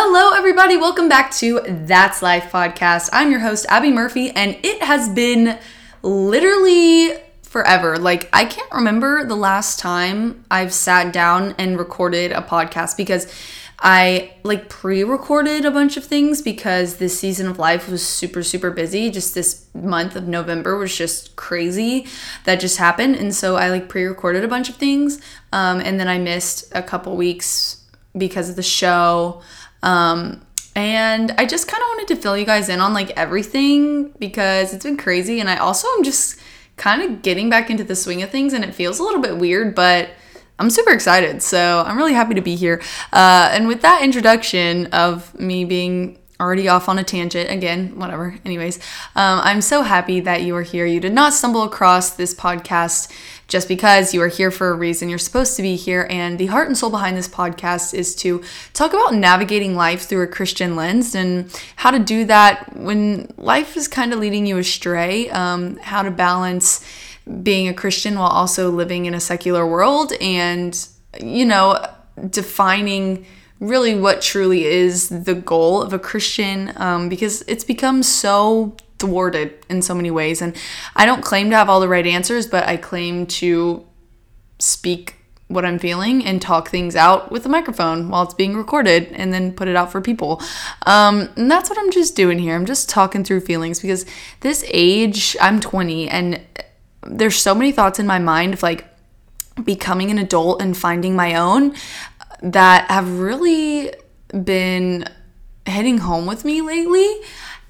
Hello, everybody. Welcome back to That's Life podcast. I'm your host, Abby Murphy, and it has been literally forever. Like, I can't remember the last time I've sat down and recorded a podcast because I like pre recorded a bunch of things because this season of life was super, super busy. Just this month of November was just crazy that just happened. And so I like pre recorded a bunch of things. Um, and then I missed a couple weeks because of the show. Um, and I just kind of wanted to fill you guys in on like everything because it's been crazy. And I also am just kind of getting back into the swing of things and it feels a little bit weird, but I'm super excited. So I'm really happy to be here. Uh, and with that introduction of me being already off on a tangent again, whatever. Anyways, um, I'm so happy that you are here. You did not stumble across this podcast just because you are here for a reason. You're supposed to be here. And the heart and soul behind this podcast is to talk about navigating life through a Christian lens and how to do that when life is kind of leading you astray, um, how to balance being a Christian while also living in a secular world and, you know, defining really what truly is the goal of a Christian um, because it's become so thwarted in so many ways. And I don't claim to have all the right answers, but I claim to speak what I'm feeling and talk things out with a microphone while it's being recorded and then put it out for people. Um, and that's what I'm just doing here. I'm just talking through feelings because this age, I'm 20, and there's so many thoughts in my mind of like becoming an adult and finding my own that have really been hitting home with me lately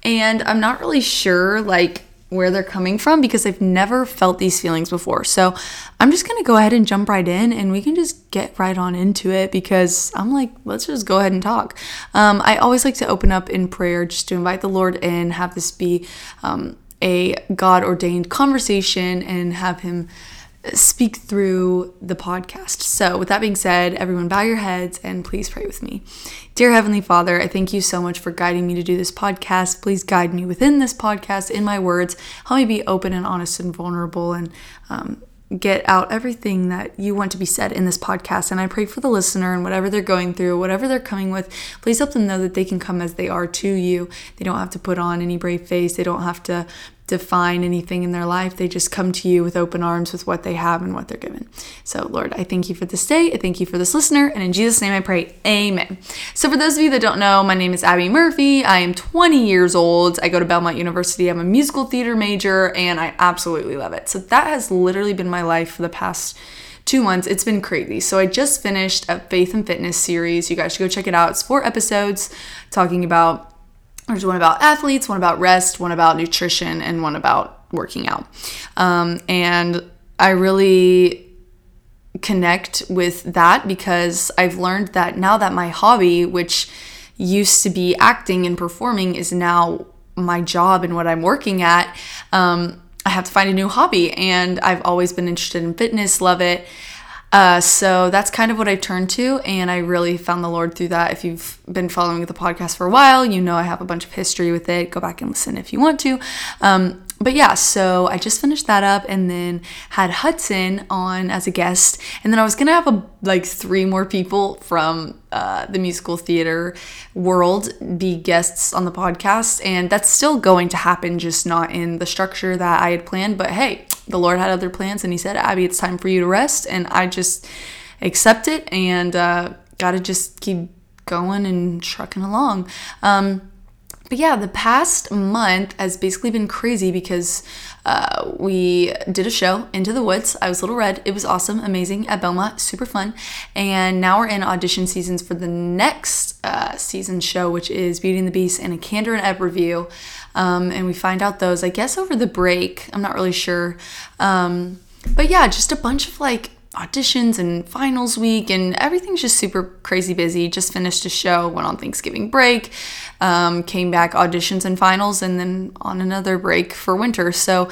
and I'm not really sure like where they're coming from because I've never felt these feelings before. So I'm just gonna go ahead and jump right in and we can just get right on into it because I'm like, let's just go ahead and talk. Um, I always like to open up in prayer just to invite the Lord in, have this be um, a God ordained conversation and have Him speak through the podcast. So, with that being said, everyone bow your heads and please pray with me. Dear Heavenly Father, I thank you so much for guiding me to do this podcast. Please guide me within this podcast, in my words. Help me be open and honest and vulnerable and um, get out everything that you want to be said in this podcast. And I pray for the listener and whatever they're going through, whatever they're coming with, please help them know that they can come as they are to you. They don't have to put on any brave face, they don't have to define anything in their life. They just come to you with open arms with what they have and what they're given. So, Lord, I thank you for this day. I thank you for this listener. And in Jesus' name I pray, Amen. So, for those of you that don't know, my name is Abby Murphy. I am 20 years old. I go to Belmont University. I'm a musical theater major and I absolutely love it. So, that has literally been my life for the past two months. It's been crazy. So I just finished a faith and fitness series. You guys should go check it out. It's four episodes talking about there's one about athletes, one about rest, one about nutrition, and one about working out. Um, and I really connect with that because I've learned that now that my hobby, which used to be acting and performing, is now my job and what I'm working at, um, I have to find a new hobby. And I've always been interested in fitness, love it. Uh, so that's kind of what I turned to, and I really found the Lord through that. If you've been following the podcast for a while, you know I have a bunch of history with it. Go back and listen if you want to. Um, but yeah, so I just finished that up and then had Hudson on as a guest. And then I was gonna have a, like three more people from uh, the musical theater world be guests on the podcast. And that's still going to happen, just not in the structure that I had planned. But hey, the Lord had other plans and He said, Abby, it's time for you to rest. And I just accept it and uh, gotta just keep going and trucking along. Um, but yeah, the past month has basically been crazy because uh, we did a show, Into the Woods. I was Little Red. It was awesome, amazing at Belmont, super fun. And now we're in audition seasons for the next uh, season show, which is Beauty and the Beast and a Kander and Ebb revue. Um, and we find out those, I guess, over the break. I'm not really sure. Um, but yeah, just a bunch of like auditions and finals week and everything's just super crazy busy. Just finished a show went on thanksgiving break um, came back auditions and finals and then on another break for winter. So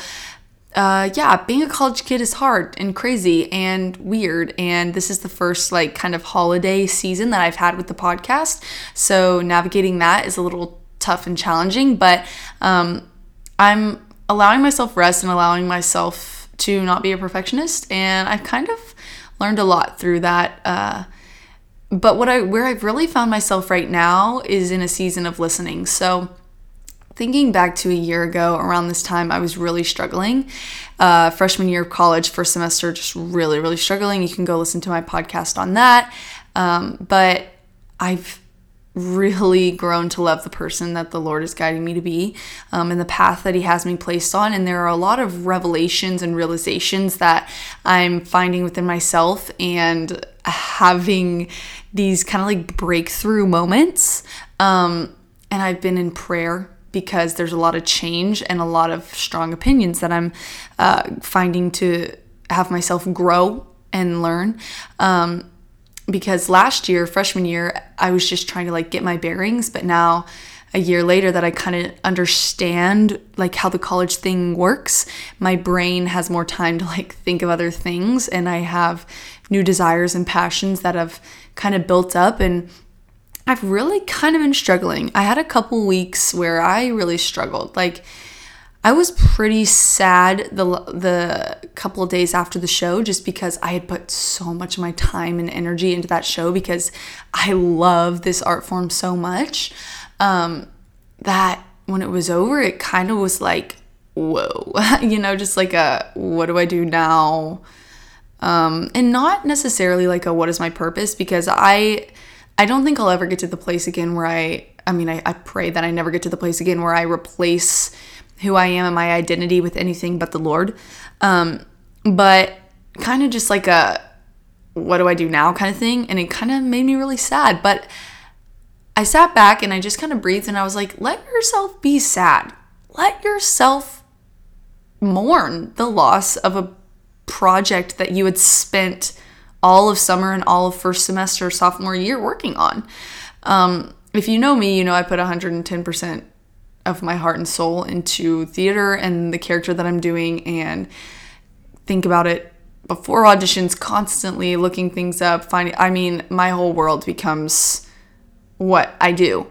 uh, yeah being a college kid is hard and crazy and weird and this is the first like kind of holiday season that i've had with the podcast. So navigating that is a little tough and challenging but um, i'm allowing myself rest and allowing myself to not be a perfectionist. And I've kind of learned a lot through that. Uh, but what I where I've really found myself right now is in a season of listening. So thinking back to a year ago around this time i was really struggling uh, freshman year of college first semester just really really struggling you can go listen to my podcast on that um, but i've really grown to love the person that the Lord is guiding me to be um, and the path that He has me placed on. And there are a lot of revelations and realizations that I'm finding within myself and having these kind of like breakthrough moments. Um, and I've been in prayer because there's a lot of change and a lot of strong opinions that I'm uh, finding to have myself grow and learn. Um, because last year, freshman year, I was just trying to like get my bearings, but now a year later that I kind of understand like how the college thing works, my brain has more time to like think of other things and I have new desires and passions that have kind of built up and I've really kind of been struggling. I had a couple weeks where I really struggled. Like I was pretty sad the the couple of days after the show just because I had put so much of my time and energy into that show because I love this art form so much um, that when it was over, it kind of was like, whoa, you know, just like a what do I do now? Um, and not necessarily like a what is my purpose because I I don't think I'll ever get to the place again where I I mean I, I pray that I never get to the place again where I replace who I am and my identity with anything but the Lord. Um, but kind of just like a what do I do now kind of thing. And it kind of made me really sad. But I sat back and I just kind of breathed and I was like, let yourself be sad. Let yourself mourn the loss of a project that you had spent all of summer and all of first semester sophomore year working on. Um, if you know me, you know I put 110% of my heart and soul into theater and the character that I'm doing and think about it before auditions constantly looking things up finding I mean my whole world becomes what I do.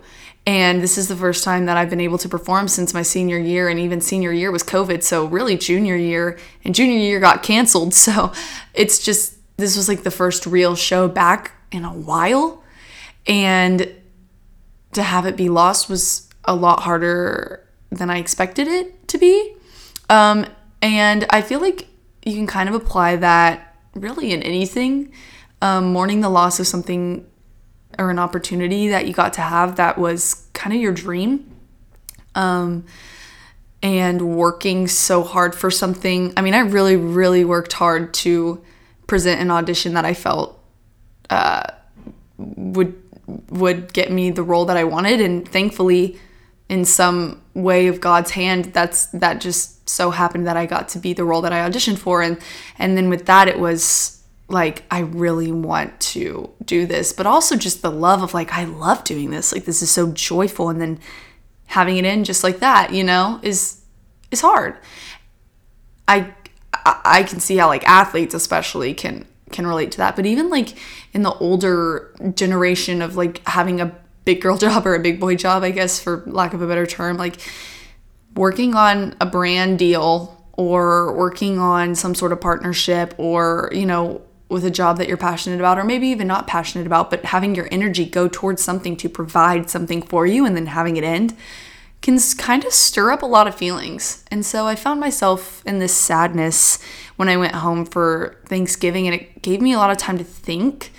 And this is the first time that I've been able to perform since my senior year and even senior year was covid so really junior year and junior year got canceled so it's just this was like the first real show back in a while. And to have it be lost was a lot harder than I expected it to be. Um, and I feel like you can kind of apply that really in anything. Um, mourning the loss of something or an opportunity that you got to have that was kind of your dream. Um, and working so hard for something. I mean, I really, really worked hard to present an audition that I felt uh, would would get me the role that I wanted, and thankfully, in some way of God's hand that's that just so happened that I got to be the role that I auditioned for. And and then with that it was like I really want to do this but also just the love of like I love doing this. Like this is so joyful. And then having it in just like that you know is is hard. I I can see how like athletes especially can can relate to that. But even like in the older generation of like having a big girl job or a big boy job, I guess, for lack of a better term. Like working on a brand deal or working on some sort of partnership or, you know, with a job that you're passionate about, or maybe even not passionate about, but having your energy go towards something to provide something for you and then having it end can kind of stir up a lot of feelings. And so I found myself in this sadness when I went home for Thanksgiving, and it gave me a lot of time to think.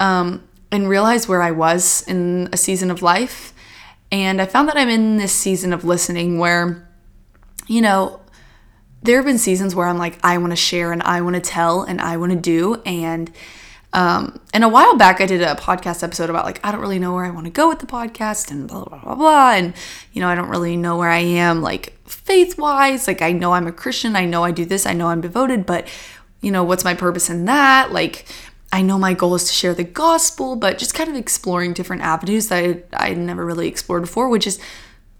Um, and realize where I was in a season of life. And I found that I'm in this season of listening where, you know, there have been seasons where I'm like, I want to share and I want to tell and I want to do. And um, and a while back, I did a podcast episode about like, I don't really know where I want to go with the podcast and blah, blah, blah, blah. And, you know, I don't really know where I am like faith wise. Like, I know I'm a Christian. I know I do this. I know I'm devoted, but, you know, what's my purpose in that? Like, I know my goal is to share the gospel, but just kind of exploring different avenues that I, I never really explored before, which is,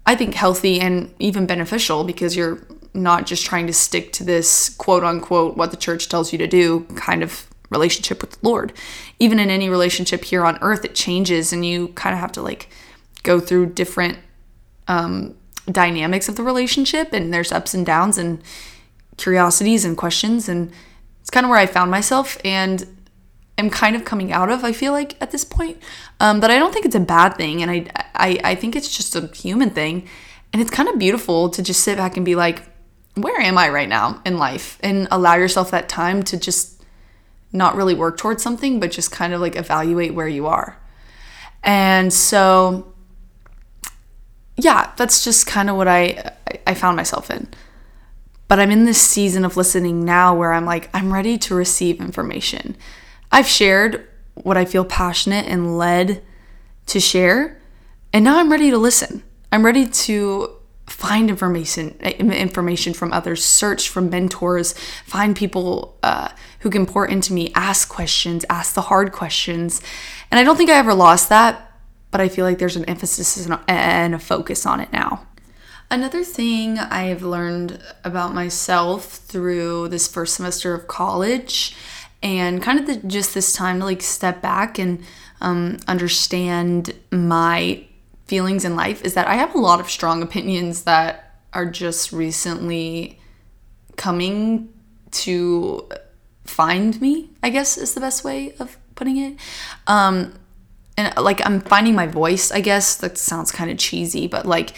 I think, healthy and even beneficial because you're not just trying to stick to this quote unquote what the church tells you to do kind of relationship with the Lord. Even in any relationship here on earth, it changes and you kind of have to like go through different um, dynamics of the relationship and there's ups and downs and curiosities and questions. And it's kind of where I found myself. And am kind of coming out of. I feel like at this point, um, but I don't think it's a bad thing, and I, I I think it's just a human thing, and it's kind of beautiful to just sit back and be like, where am I right now in life, and allow yourself that time to just not really work towards something, but just kind of like evaluate where you are, and so yeah, that's just kind of what I I found myself in. But I'm in this season of listening now where I'm like, I'm ready to receive information. I've shared what I feel passionate and led to share, and now I'm ready to listen. I'm ready to find information information from others search from mentors find people uh, who can pour into me ask questions ask the hard questions and i don't think i ever lost that but i feel like there's an emphasis and a focus on it now Another thing I have learned about myself through this first semester of college and kind of the, just this time to like step back and um, understand my feelings in life is that I have a lot of strong opinions that are just recently coming to find me, I guess is the best way of putting it. Um, and like I'm finding my voice, I guess that sounds kind of cheesy, but like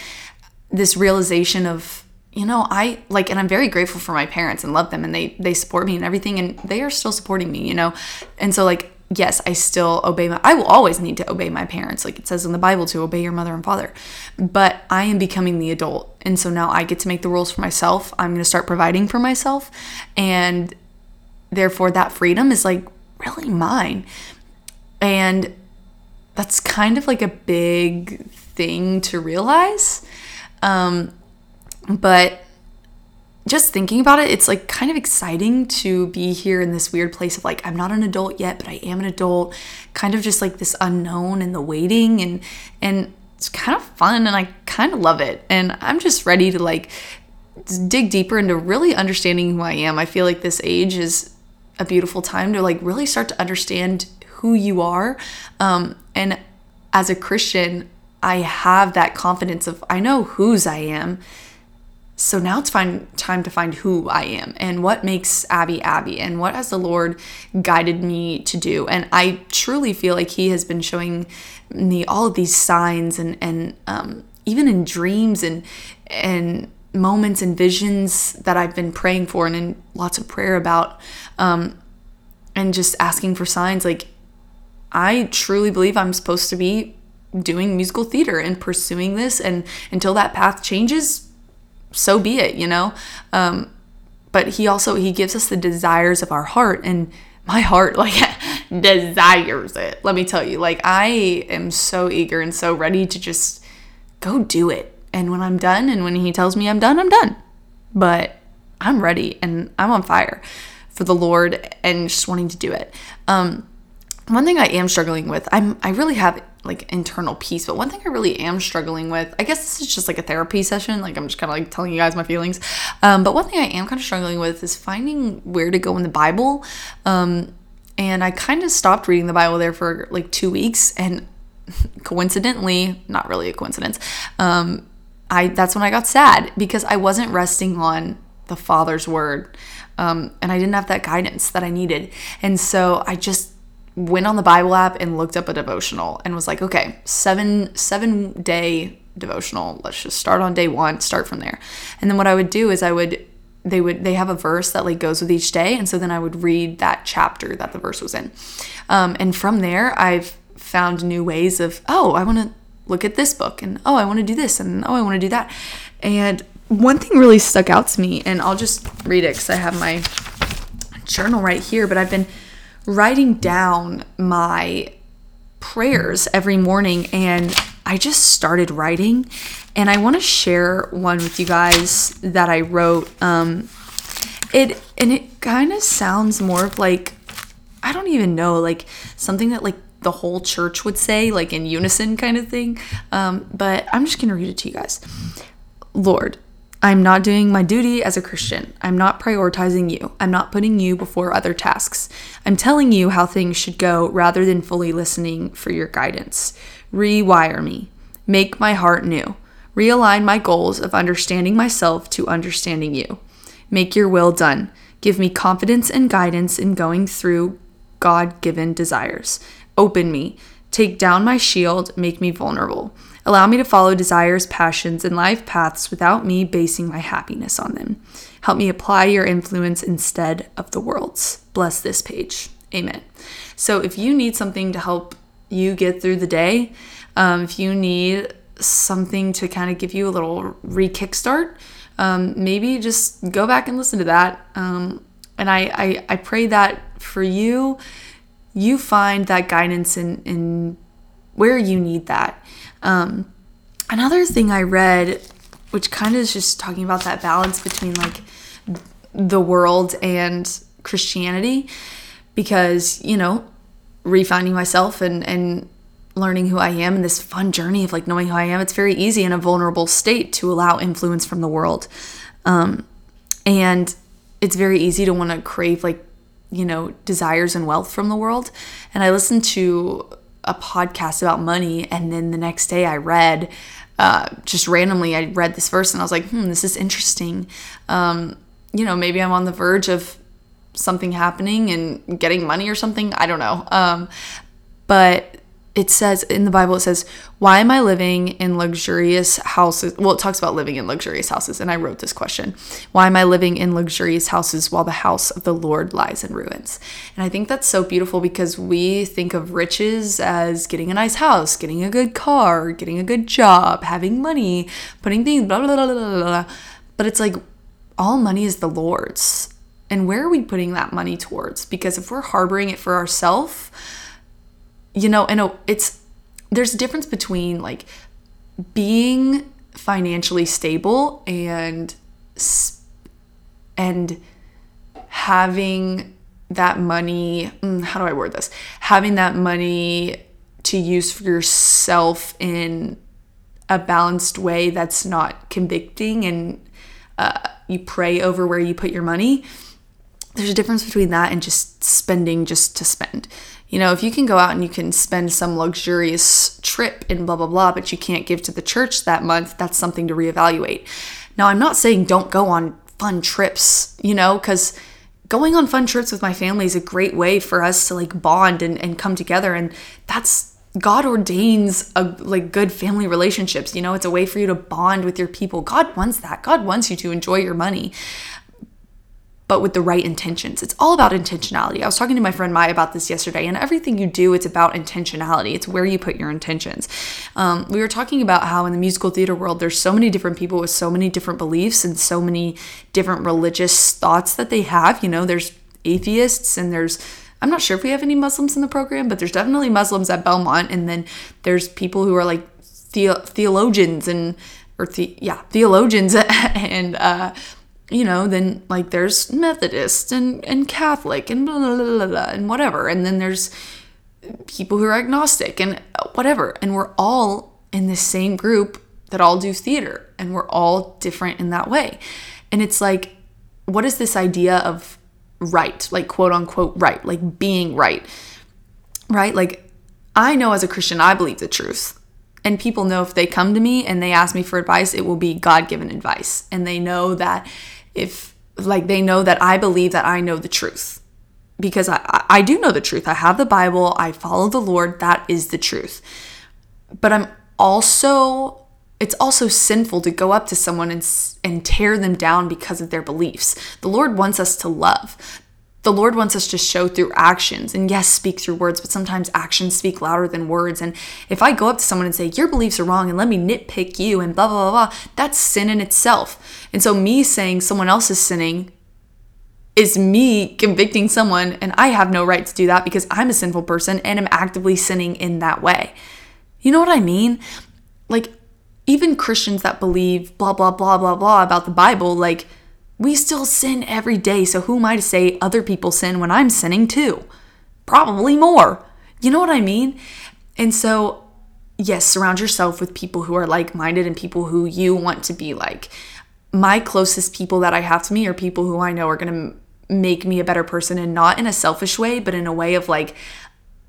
this realization of you know i like and i'm very grateful for my parents and love them and they they support me and everything and they are still supporting me you know? And so like yes i still obey my i will always need to obey my parents like it says in the bible to obey your mother and father. But i am becoming the adult and so now i get to make the rules for myself. I'm going to start providing for myself and therefore that freedom is like really mine. And that's kind of like a big thing to realize. Um, but just thinking about it, it's like kind of exciting to be here in this weird place of like, I'm not an adult yet, but I am an adult, kind of just like this unknown and the waiting and, and it's kind of fun and I kind of love it. And I'm just ready to like dig deeper into really understanding who I am. I feel like this age is a beautiful time to like really start to understand who you are. Um, and as a Christian, I have that confidence of I know whose I am. So now it's find, time to find who I am and what makes Abby Abby and what has the Lord guided me to do. And I truly feel like He has been showing me all of these signs and and um, even in dreams and and moments and visions that I've been praying for and in lots of prayer about, um, and just asking for signs. Like I truly believe I'm supposed to be doing musical theater and pursuing this and until that path changes so be it you know? Um, but he also he gives us the desires of our heart and my heart like desires it let me tell you. Like i am so eager and so ready to just go do it. And when i'm done and when he tells me i'm done i'm done. But i'm ready and i'm on fire for the lord and just wanting to do it. Um, one thing i am struggling with i'm i really have like internal peace. But one thing I really am struggling with, I guess this is just like a therapy session. Like I'm just kind of like telling you guys my feelings. Um, but one thing I am kind of struggling with is finding where to go in the Bible. Um, and I kind of stopped reading the Bible there for like two weeks, and coincidentally, not really a coincidence, um, I that's when I got sad because I wasn't resting on the Father's word. Um, and I didn't have that guidance that I needed. And so I just went on the Bible app and looked up a devotional and was like, okay, seven seven day devotional. Let's just start on day one, start from there. And then what I would do is I would they would they have a verse that like goes with each day, and so then I would read that chapter that the verse was in. Um, and from there, I've found new ways of oh, I want to look at this book, and oh, I want to do this, and oh, I want to do that. And one thing really stuck out to me, and I'll just read it because I have my journal right here. But I've been writing down my prayers every morning and I just started writing. And I want to share one with you guys that I wrote. Um it and it kind of sounds more of like I don't even know like something that like the whole church would say like in unison kind of thing. Um but I'm just to read it to you guys. Lord I'm not doing my duty as a Christian. I'm not prioritizing you. I'm not putting you before other tasks. I'm telling you how things should go rather than fully listening for your guidance. Rewire me. Make my heart new. Realign my goals of understanding myself to understanding you. Make your will done. Give me confidence and guidance in going through God given desires. Open me. Take down my shield. Make me vulnerable. Allow me to follow desires, passions, and life paths without me basing my happiness on them. Help me apply your influence instead of the world's. Bless this page. Amen. So if you need something to help you get through the day, um, if you need something to kind of give you a little re kickstart, um, maybe just go back and listen to that. Um, and I, I, I pray that for you, you find that guidance in, in where you need that. Um, another thing I read, which kind of is just talking about that balance between like the world and Christianity, because, you know, refinding myself and, and learning who I am and this fun journey of like knowing who I am, it's very easy in a vulnerable state to allow influence from the world. Um, and it's very easy to want to crave like, you know, desires and wealth from the world. And I listened to a podcast about money, and then the next day I read, uh, just randomly, I read this verse and I was like, hmm, this is interesting. Um, you know, maybe I'm on the verge of something happening and getting money or something. I don't know. Um, but it says in the Bible, it says, Why am I living in luxurious houses? Well, it talks about living in luxurious houses. And I wrote this question Why am I living in luxurious houses while the house of the Lord lies in ruins? And I think that's so beautiful because we think of riches as getting a nice house, getting a good car, getting a good job, having money, putting things, blah, blah, blah, blah, blah. But it's like all money is the Lord's. And where are we putting that money towards? Because if we're harboring it for ourselves, you know, and it's there's a difference between like being financially stable and and having that money mm, how do i word this? Having that money to use for yourself in a balanced way that's not convicting and uh, you pray over where you put your money. There's a difference between that and just spending just to spend you know, if you can go out and you can spend some luxurious trip in blah, blah, blah, but you can't give to the church that month, that's something to reevaluate. Now, I'm not saying don't go on fun trips, you know, because going on fun trips with my family is a great way for us to like bond and, and come together. And that's God ordains a like good family relationships. You know, it's a way for you to bond with your people. God wants that. God wants you to enjoy your money but with the right intentions. It's all about intentionality. I was talking to my friend Maya about this yesterday, and everything you do, it's about intentionality. It's where you put your intentions. Um, we were talking about how in the musical theater world, there's so many different people with so many different beliefs and so many different religious thoughts that they have. You know, there's atheists and there's I'm not sure if we have any Muslims in the program, but there's definitely Muslims at Belmont, and then there's people who are like the- theologians and or the- yeah theologians and uh, you know, then like there's Methodist and, and Catholic and blah, blah, blah, blah, and whatever. And then there's people who are agnostic and whatever. And we're all in the same group that all do theater and we're all different in that way. And it's like, what is this idea of right? Like, quote unquote, right? Like being right, right? Like, I know as a Christian, I believe the truth. And people know if they come to me and they ask me for advice, it will be God given advice. And they know that if like they know that I believe that I know the truth because I, I do know the truth. I have the Bible, I follow the Lord, that is the truth. But I'm also it's also sinful to go up to someone and, and tear them down because of their beliefs. The Lord wants us to love the Lord wants us to show through actions and yes, speak through words, but sometimes actions speak louder than words. And if I go up to someone and say, Your beliefs are wrong and let me nitpick you and blah, blah, blah, blah, that's sin in itself. And so me saying someone else is sinning is me convicting someone, and I have no right to do that because I'm a sinful person and I'm actively sinning in that way. You know what I mean? Like, even Christians that believe blah, blah, blah, blah, blah about the Bible, like, we still sin every day, so who am I to say other people sin when I'm sinning too? Probably more. You know what I mean? And so, yes, surround yourself with people who are like minded and people who you want to be like. My closest people that I have to me are people who I know are going to make me a better person and not in a selfish way, but in a way of like,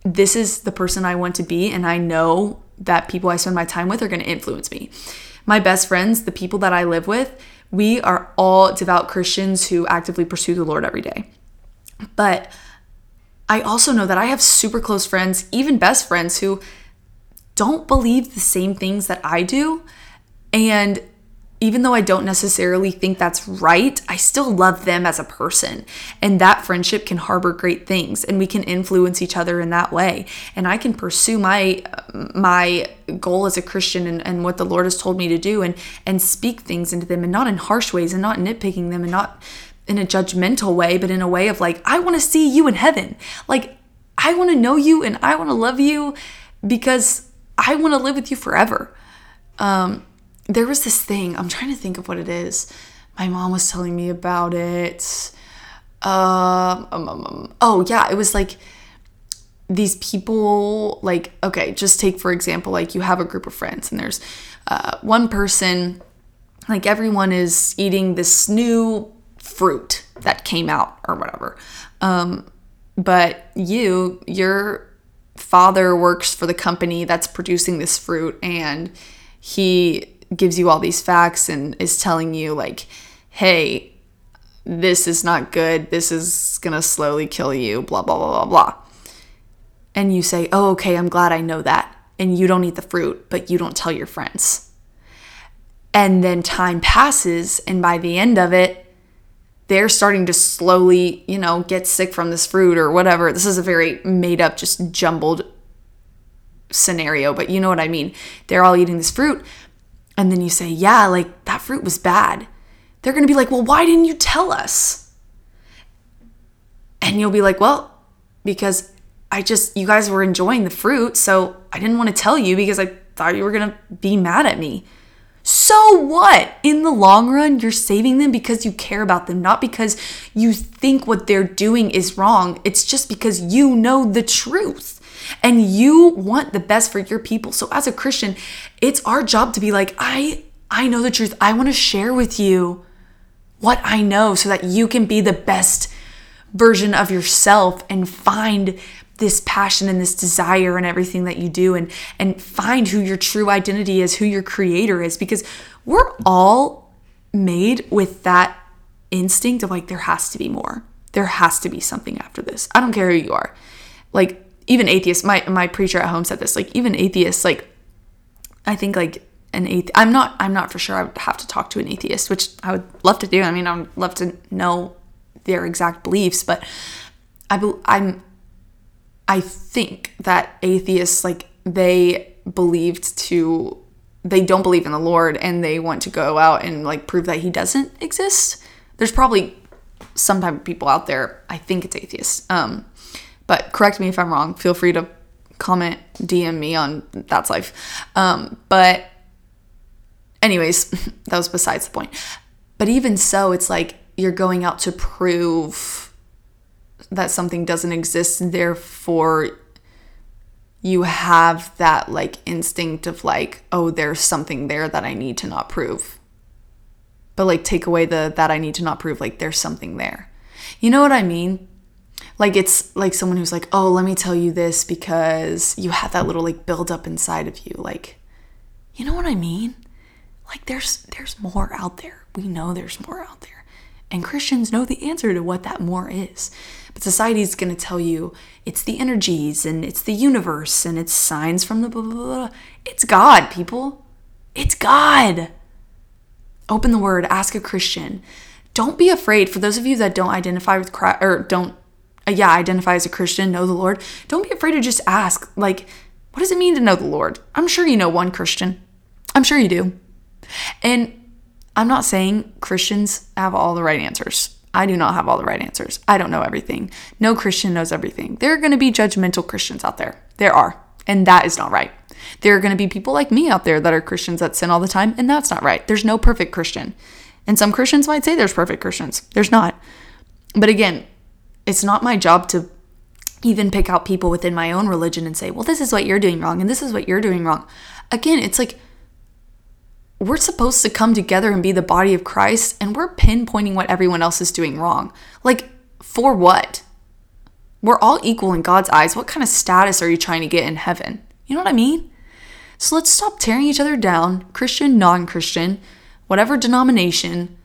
this is the person I want to be, and I know that people I spend my time with are going to influence me. My best friends, the people that I live with, we are all devout Christians who actively pursue the Lord every day. But I also know that I have super close friends, even best friends, who don't believe the same things that I do. And even though I don't necessarily think that's right, I still love them as a person. And that friendship can harbor great things and we can influence each other in that way. And I can pursue my my goal as a Christian and, and what the Lord has told me to do and and speak things into them and not in harsh ways and not nitpicking them and not in a judgmental way, but in a way of like, I want to see you in heaven. Like, I want to know you and I want to love you because I want to live with you forever. Um, there was this thing, I'm trying to think of what it is. My mom was telling me about it. Uh, um, um, um, oh, yeah, it was like these people, like, okay, just take for example, like you have a group of friends and there's uh, one person, like everyone is eating this new fruit that came out or whatever. Um, but you, your father works for the company that's producing this fruit and he gives you all these facts and is telling you like hey this is not good. This is gonna slowly kill you blah blah blah blah blah. And you say oh okay i'm glad i know that. And you don't eat the fruit but you don't tell your friends. And then time passes and by the end of it they're starting to slowly you know get sick from this fruit or whatever. This is a very made up just jumbled scenario but you know what i mean. They're all eating this fruit and then you say, yeah, like that fruit was bad, they're going to be like, well, why didn't you tell us? And you'll be like, well, because I just, you guys were enjoying the fruit. So I didn't want to tell you because I thought you were going to be mad at me. So what? In the long run, you're saving them because you care about them, not because you think what they're doing is wrong. It's just because you know the truth and you want the best for your people. So as a Christian, it's our job to be like, I I know the truth. I want to share with you what I know so that you can be the best version of yourself and find this passion and this desire and everything that you do and and find who your true identity is, who your creator is because we're all made with that instinct of like there has to be more. There has to be something after this. I don't care who you are. Like even atheists, my my preacher at home said this, like even atheists, like I think like an atheist I'm not I'm not for sure I would have to talk to an atheist, which I would love to do. I mean, I would love to know their exact beliefs, but I I'm I think that atheists like they believed to they don't believe in the Lord and they want to go out and like prove that he doesn't exist. There's probably some type of people out there, I think it's atheists, um, but correct me if I'm wrong. Feel free to comment, DM me on That's Life. Um, but, anyways, that was besides the point. But even so, it's like you're going out to prove that something doesn't exist, therefore you have that like instinct of like, oh, there's something there that I need to not prove. But like take away the that I need to not prove, like there's something there. You know what I mean? Like it's like someone who's like oh let me tell you this because you have that little like build up inside of you. Like you know what i mean? Like there's there's more out there. We know there's more out there. And christians know the answer to what that more is. But society's going to tell you it's the energies and it's the universe and it's signs from the blah blah blah. It's god people. It's god. Open the word. Ask a christian. Don't be afraid. For those of you that don't identify with christ or don't Uh, yeah, identify as a Christian, know the Lord, don't be afraid to just ask, like, what does it mean to know the Lord? I'm sure you know one Christian. I'm sure you do. And I'm not saying Christians have all the right answers. I do not have all the right answers. I don't know everything. No Christian knows everything. There are going to be judgmental Christians out there. There are. And that is not right. There are going to be people like me out there that are Christians that sin all the time, and that's not right. There's no perfect Christian. And some Christians might say there's perfect Christians. There's not. But again, it's not my job to even pick out people within my own religion and say, well, this is what you're doing wrong and this is what you're doing wrong. Again, it's like we're supposed to come together and be the body of Christ, and we're pinpointing what everyone else is doing wrong. Like, for what? We're all equal in God's eyes. What kind of status are you trying to get in heaven? You know what I mean? So let's stop tearing each other down, Christian, non Christian, whatever denomination,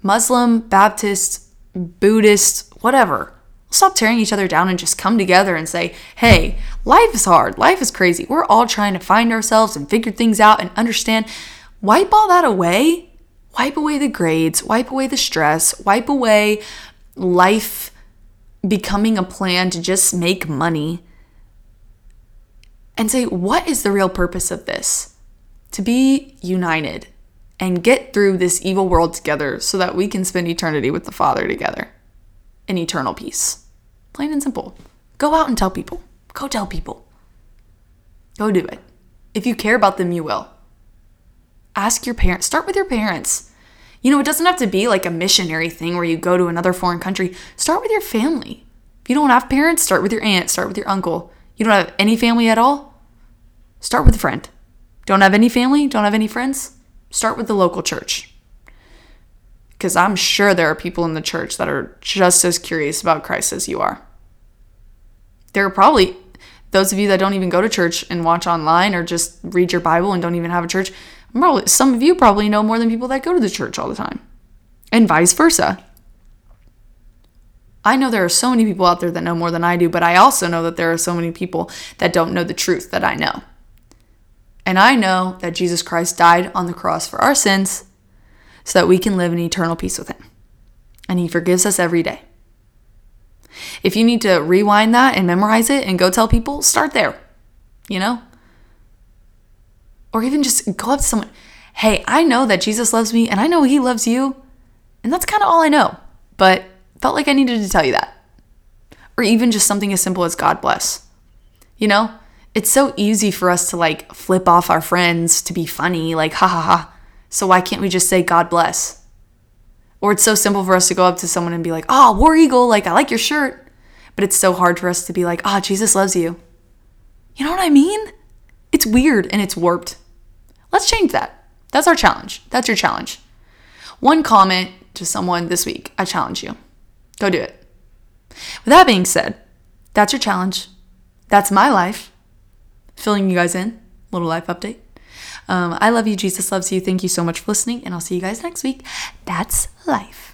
Muslim, Baptist, Buddhist, whatever stop tearing each other down and just come together and say, hey, life is hard. Life is crazy. We're all trying to find ourselves and figure things out and understand. Wipe all that away. Wipe away the grades, wipe away the stress, wipe away life becoming a plan to just make money and say, what is the real purpose of this? To be united and get through this evil world together so that we can spend eternity with the Father together in eternal peace. Plain and simple. Go out and tell people. Go tell people. Go do it. If you care about them, you will. Ask your parents. Start with your parents. You know, it doesn't have to be like a missionary thing where you go to another foreign country. Start with your family. If you don't have parents, start with your aunt, start with your uncle. You don't have any family at all? Start with a friend. Don't have any family? Don't have any friends? Start with the local church. Because I'm sure there are people in the church that are just as curious about Christ as you are. There are probably those of you that don't even go to church and watch online or just read your Bible and don't even have a church. Probably, some of you probably know more than people that go to the church all the time, and vice versa. I know there are so many people out there that know more than I do, but I also know that there are so many people that don't know the truth that I know. And I know that Jesus Christ died on the cross for our sins so that we can live in eternal peace with Him. And He forgives us every day. If you need to rewind that and memorize it and go tell people, start there. You know? Or even just go up to someone, hey, I know that Jesus loves me and I know He loves you. And that's kind of all I know. But felt like I needed to tell you that. Or even just something as simple as God bless. You know? It's so easy for us to like flip off our friends to be funny, like, ha ha ha. So why can't we just say God bless? Or it's so simple for us to go up to someone and be like, oh, War Eagle, like, I like your shirt. But it's so hard for us to be like, oh, Jesus loves you. You know what I mean? It's weird and it's warped. Let's change that. That's our challenge. That's your challenge. One comment to someone this week. I challenge you. Go do it. With that being said, that's your challenge. That's my life filling you guys in. Little life update. Um, I love you. Jesus loves you. Thank you so much for listening, and I'll see you guys next week. That's life.